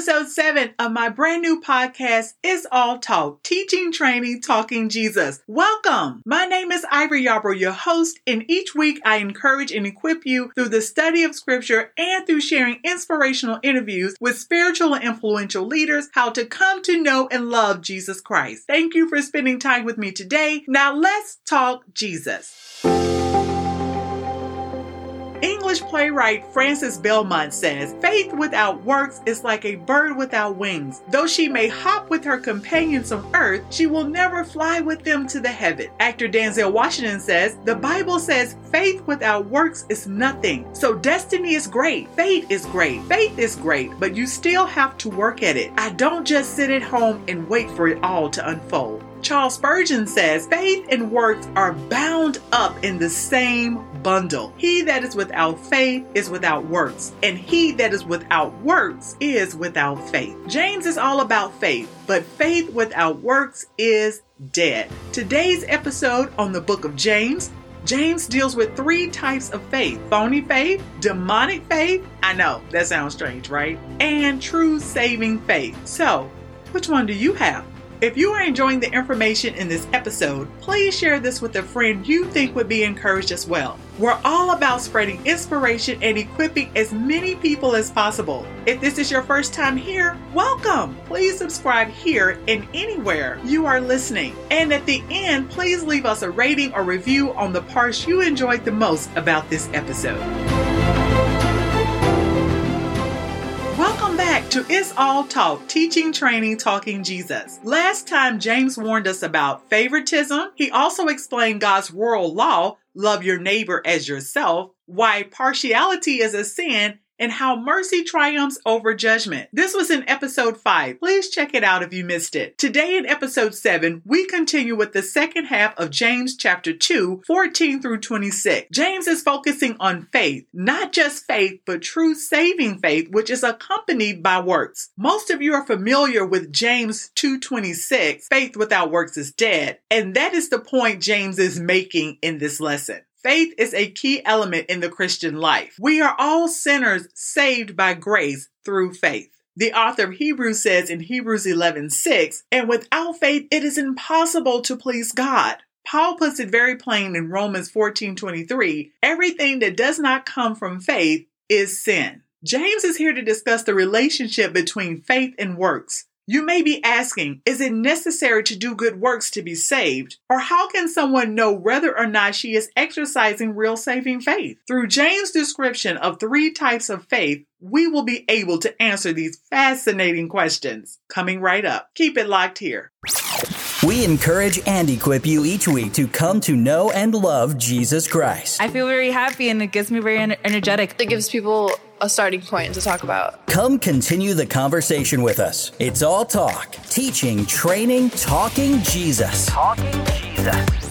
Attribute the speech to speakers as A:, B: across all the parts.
A: episode seven of my brand new podcast, It's All Talk Teaching, Training, Talking Jesus. Welcome. My name is Ivory Yarbrough, your host, and each week I encourage and equip you through the study of scripture and through sharing inspirational interviews with spiritual and influential leaders how to come to know and love Jesus Christ. Thank you for spending time with me today. Now let's talk Jesus. Playwright Frances Belmont says, Faith without works is like a bird without wings. Though she may hop with her companions on earth, she will never fly with them to the heaven. Actor Denzel Washington says, The Bible says faith without works is nothing. So destiny is great, faith is great, faith is great, but you still have to work at it. I don't just sit at home and wait for it all to unfold. Charles Spurgeon says, faith and works are bound up in the same bundle. He that is without faith is without works, and he that is without works is without faith. James is all about faith, but faith without works is dead. Today's episode on the book of James James deals with three types of faith phony faith, demonic faith, I know that sounds strange, right? And true saving faith. So, which one do you have? If you are enjoying the information in this episode, please share this with a friend you think would be encouraged as well. We're all about spreading inspiration and equipping as many people as possible. If this is your first time here, welcome. Please subscribe here and anywhere you are listening. And at the end, please leave us a rating or review on the parts you enjoyed the most about this episode. Back to It's All Talk, teaching, training, talking Jesus. Last time, James warned us about favoritism. He also explained God's royal law, love your neighbor as yourself, why partiality is a sin, and how mercy triumphs over judgment. This was in episode 5. Please check it out if you missed it. Today in episode 7, we continue with the second half of James chapter 2, 14 through 26. James is focusing on faith, not just faith, but true saving faith, which is accompanied by works. Most of you are familiar with James 2:26, faith without works is dead, and that is the point James is making in this lesson. Faith is a key element in the Christian life. We are all sinners saved by grace through faith. The author of Hebrews says in Hebrews 11 6, and without faith it is impossible to please God. Paul puts it very plain in Romans 14 23 everything that does not come from faith is sin. James is here to discuss the relationship between faith and works. You may be asking, is it necessary to do good works to be saved? Or how can someone know whether or not she is exercising real saving faith? Through James' description of three types of faith, we will be able to answer these fascinating questions. Coming right up. Keep it locked here.
B: We encourage and equip you each week to come to know and love Jesus Christ.
C: I feel very happy and it gets me very energetic.
D: It gives people a starting point to talk about.
B: Come continue the conversation with us. It's all talk, teaching, training, talking Jesus. Talking Jesus.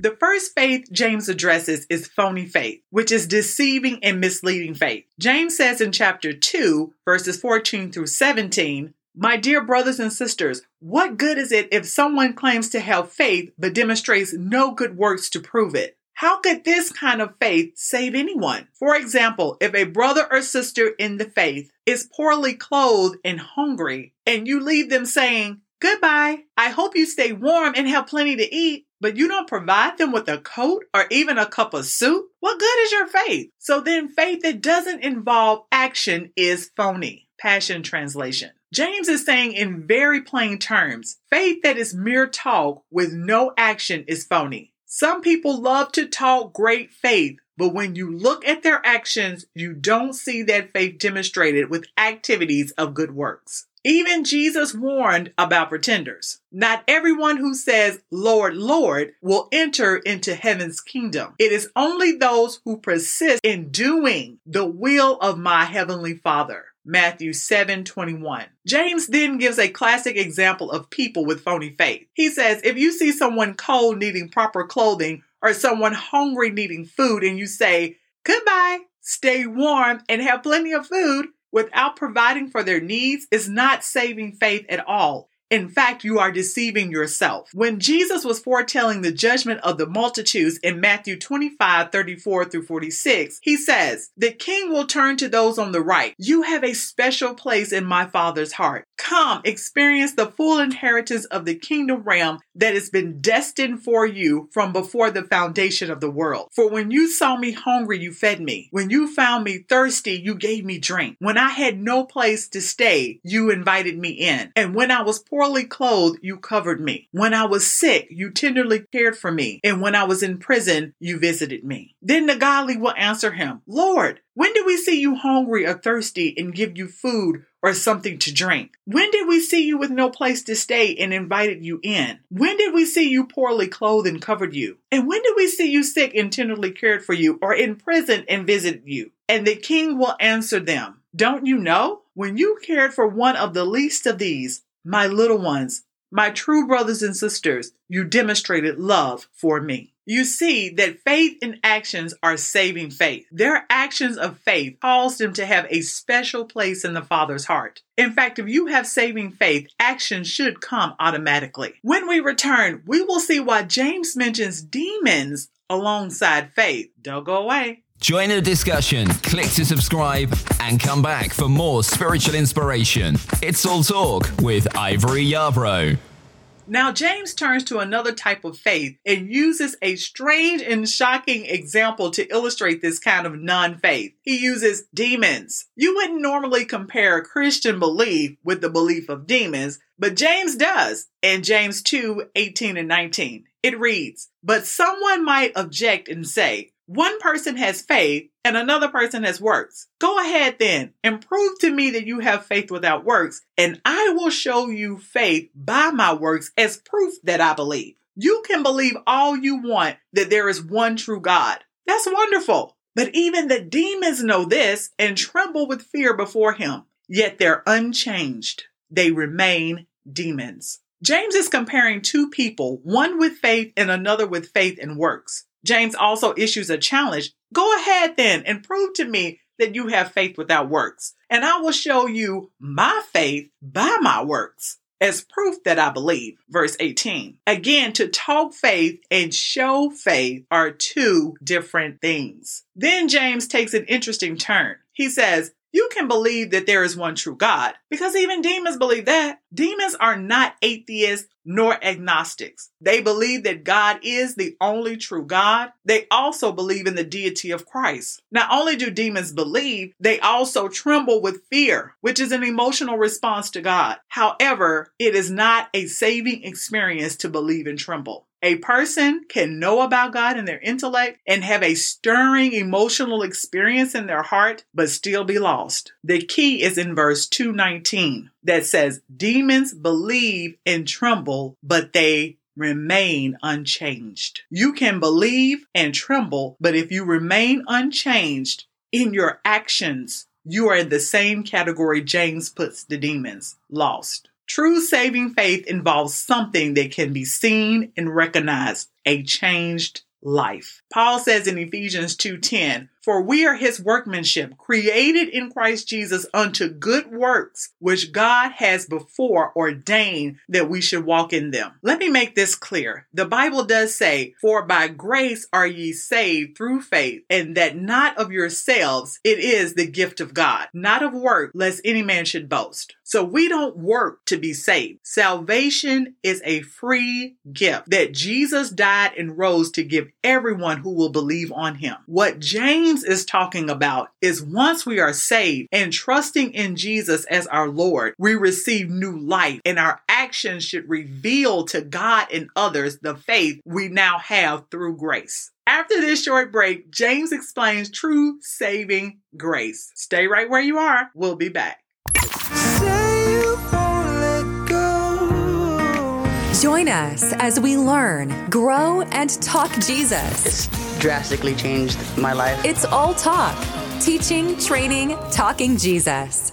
A: The first faith James addresses is phony faith, which is deceiving and misleading faith. James says in chapter 2, verses 14 through 17, my dear brothers and sisters, what good is it if someone claims to have faith but demonstrates no good works to prove it? How could this kind of faith save anyone? For example, if a brother or sister in the faith is poorly clothed and hungry, and you leave them saying, Goodbye, I hope you stay warm and have plenty to eat, but you don't provide them with a coat or even a cup of soup, what good is your faith? So then, faith that doesn't involve action is phony. Passion Translation. James is saying in very plain terms faith that is mere talk with no action is phony. Some people love to talk great faith, but when you look at their actions, you don't see that faith demonstrated with activities of good works. Even Jesus warned about pretenders. Not everyone who says, Lord, Lord, will enter into heaven's kingdom. It is only those who persist in doing the will of my heavenly Father. Matthew 7 21. James then gives a classic example of people with phony faith. He says, If you see someone cold needing proper clothing or someone hungry needing food, and you say, Goodbye, stay warm, and have plenty of food without providing for their needs, is not saving faith at all. In fact, you are deceiving yourself. When Jesus was foretelling the judgment of the multitudes in Matthew 25, 34 through 46, he says, The king will turn to those on the right. You have a special place in my father's heart. Come, experience the full inheritance of the kingdom realm that has been destined for you from before the foundation of the world. For when you saw me hungry, you fed me. When you found me thirsty, you gave me drink. When I had no place to stay, you invited me in. And when I was poorly clothed, you covered me. When I was sick, you tenderly cared for me. And when I was in prison, you visited me. Then the godly will answer him, Lord, when did we see you hungry or thirsty and give you food or something to drink? When did we see you with no place to stay and invited you in? When did we see you poorly clothed and covered you? And when did we see you sick and tenderly cared for you or in prison and visited you? And the king will answer them, Don't you know? When you cared for one of the least of these, my little ones, my true brothers and sisters, you demonstrated love for me. You see that faith and actions are saving faith. Their actions of faith cause them to have a special place in the Father's heart. In fact, if you have saving faith, action should come automatically. When we return, we will see why James mentions demons alongside faith. Don't go away.
E: Join the discussion, click to subscribe, and come back for more spiritual inspiration. It's All Talk with Ivory Yarbrough.
A: Now, James turns to another type of faith and uses a strange and shocking example to illustrate this kind of non faith. He uses demons. You wouldn't normally compare Christian belief with the belief of demons, but James does in James 2 18 and 19. It reads, But someone might object and say, one person has faith and another person has works. Go ahead then and prove to me that you have faith without works, and I will show you faith by my works as proof that I believe. You can believe all you want that there is one true God. That's wonderful. But even the demons know this and tremble with fear before him. Yet they're unchanged. They remain demons. James is comparing two people, one with faith and another with faith and works. James also issues a challenge. Go ahead then and prove to me that you have faith without works, and I will show you my faith by my works as proof that I believe. Verse 18. Again, to talk faith and show faith are two different things. Then James takes an interesting turn. He says, you can believe that there is one true God because even demons believe that. Demons are not atheists nor agnostics. They believe that God is the only true God. They also believe in the deity of Christ. Not only do demons believe, they also tremble with fear, which is an emotional response to God. However, it is not a saving experience to believe and tremble. A person can know about God in their intellect and have a stirring emotional experience in their heart, but still be lost. The key is in verse 219 that says, Demons believe and tremble, but they remain unchanged. You can believe and tremble, but if you remain unchanged in your actions, you are in the same category James puts the demons lost. True saving faith involves something that can be seen and recognized, a changed life. Paul says in Ephesians 2:10, "For we are his workmanship, created in Christ Jesus unto good works, which God has before ordained that we should walk in them." Let me make this clear. The Bible does say, "For by grace are ye saved through faith, and that not of yourselves, it is the gift of God, not of work, lest any man should boast." So we don't work to be saved. Salvation is a free gift that Jesus died and rose to give everyone who will believe on him. What James is talking about is once we are saved and trusting in Jesus as our Lord, we receive new life and our actions should reveal to God and others the faith we now have through grace. After this short break, James explains true saving grace. Stay right where you are. We'll be back.
F: Join us as we learn, grow, and talk Jesus.
G: Drastically changed my life.
F: It's all talk, teaching, training, talking Jesus.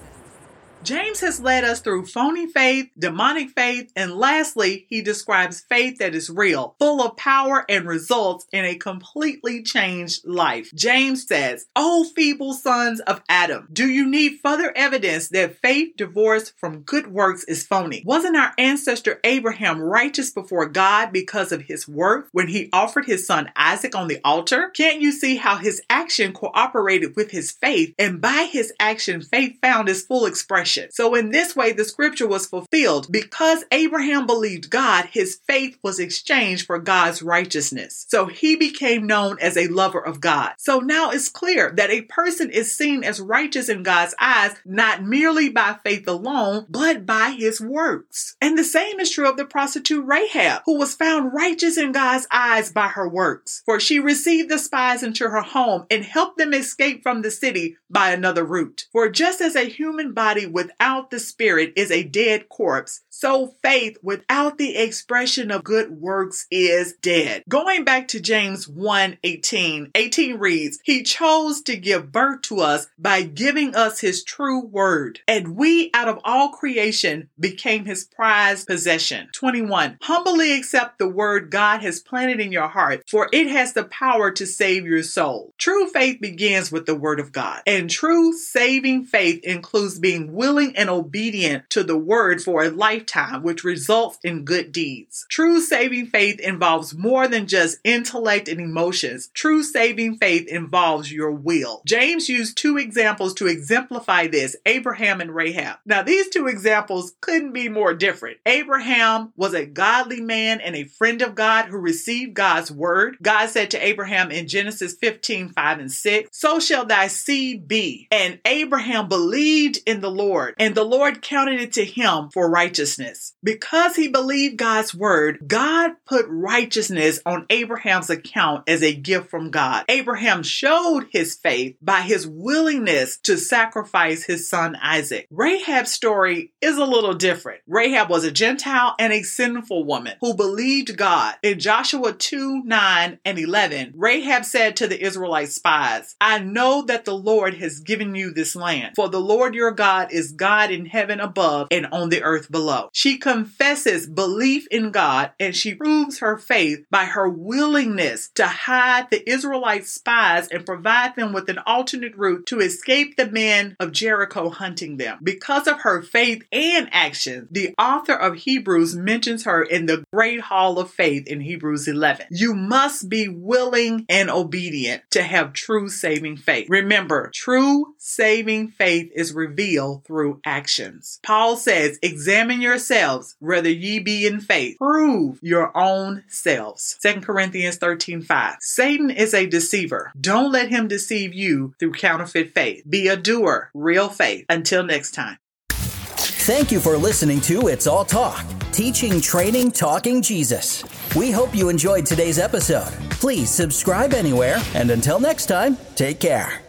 A: James has led us through phony faith, demonic faith, and lastly, he describes faith that is real, full of power, and results in a completely changed life. James says, Oh, feeble sons of Adam, do you need further evidence that faith divorced from good works is phony? Wasn't our ancestor Abraham righteous before God because of his work when he offered his son Isaac on the altar? Can't you see how his action cooperated with his faith, and by his action, faith found its full expression? So, in this way, the scripture was fulfilled. Because Abraham believed God, his faith was exchanged for God's righteousness. So, he became known as a lover of God. So, now it's clear that a person is seen as righteous in God's eyes, not merely by faith alone, but by his works. And the same is true of the prostitute Rahab, who was found righteous in God's eyes by her works. For she received the spies into her home and helped them escape from the city by another route. For just as a human body without the spirit is a dead corpse, so faith without the expression of good works is dead. Going back to James 1 18, 18 reads, He chose to give birth to us by giving us His true word, and we out of all creation became His prized possession. 21. Humbly accept the word God has planted in your heart, for it has the power to save your soul. True faith begins with the word of God, and true saving faith includes being willing and obedient to the word for a lifetime, which results in good deeds. True saving faith involves more than just intellect and emotions. True saving faith involves your will. James used two examples to exemplify this Abraham and Rahab. Now, these two examples couldn't be more different. Abraham was a godly man and a friend of God who received God's word. God said to Abraham in Genesis 15 5 and 6, So shall thy seed be. And Abraham believed in the Lord, and the Lord counted it to him for righteousness. Because he believed God's word, God put righteousness on Abraham's account as a gift from God. Abraham showed his faith by his willingness to sacrifice his son Isaac. Rahab's story is a little different. Rahab was a Gentile and a sinful woman who believed God. In Joshua 2 9 and 11, Rahab said to the Israelite spies, I know that the Lord has given you this land, for the Lord your God is God in heaven above and on the earth below. She confesses belief in God and she proves her faith by her willingness to hide the Israelite spies and provide them with an alternate route to escape the men of Jericho hunting them. Because of her faith and action, the author of Hebrews mentions her in the great hall of faith in Hebrews 11. You must be willing and obedient to have true saving faith. Remember, true saving faith is revealed through actions. Paul says, Examine yourselves whether ye be in faith. Prove your own selves. 2 Corinthians 13 5. Satan is a deceiver. Don't let him deceive you through counterfeit faith. Be a doer, real faith. Until next time.
B: Thank you for listening to It's All Talk, teaching, training, talking Jesus. We hope you enjoyed today's episode. Please subscribe anywhere, and until next time, take care.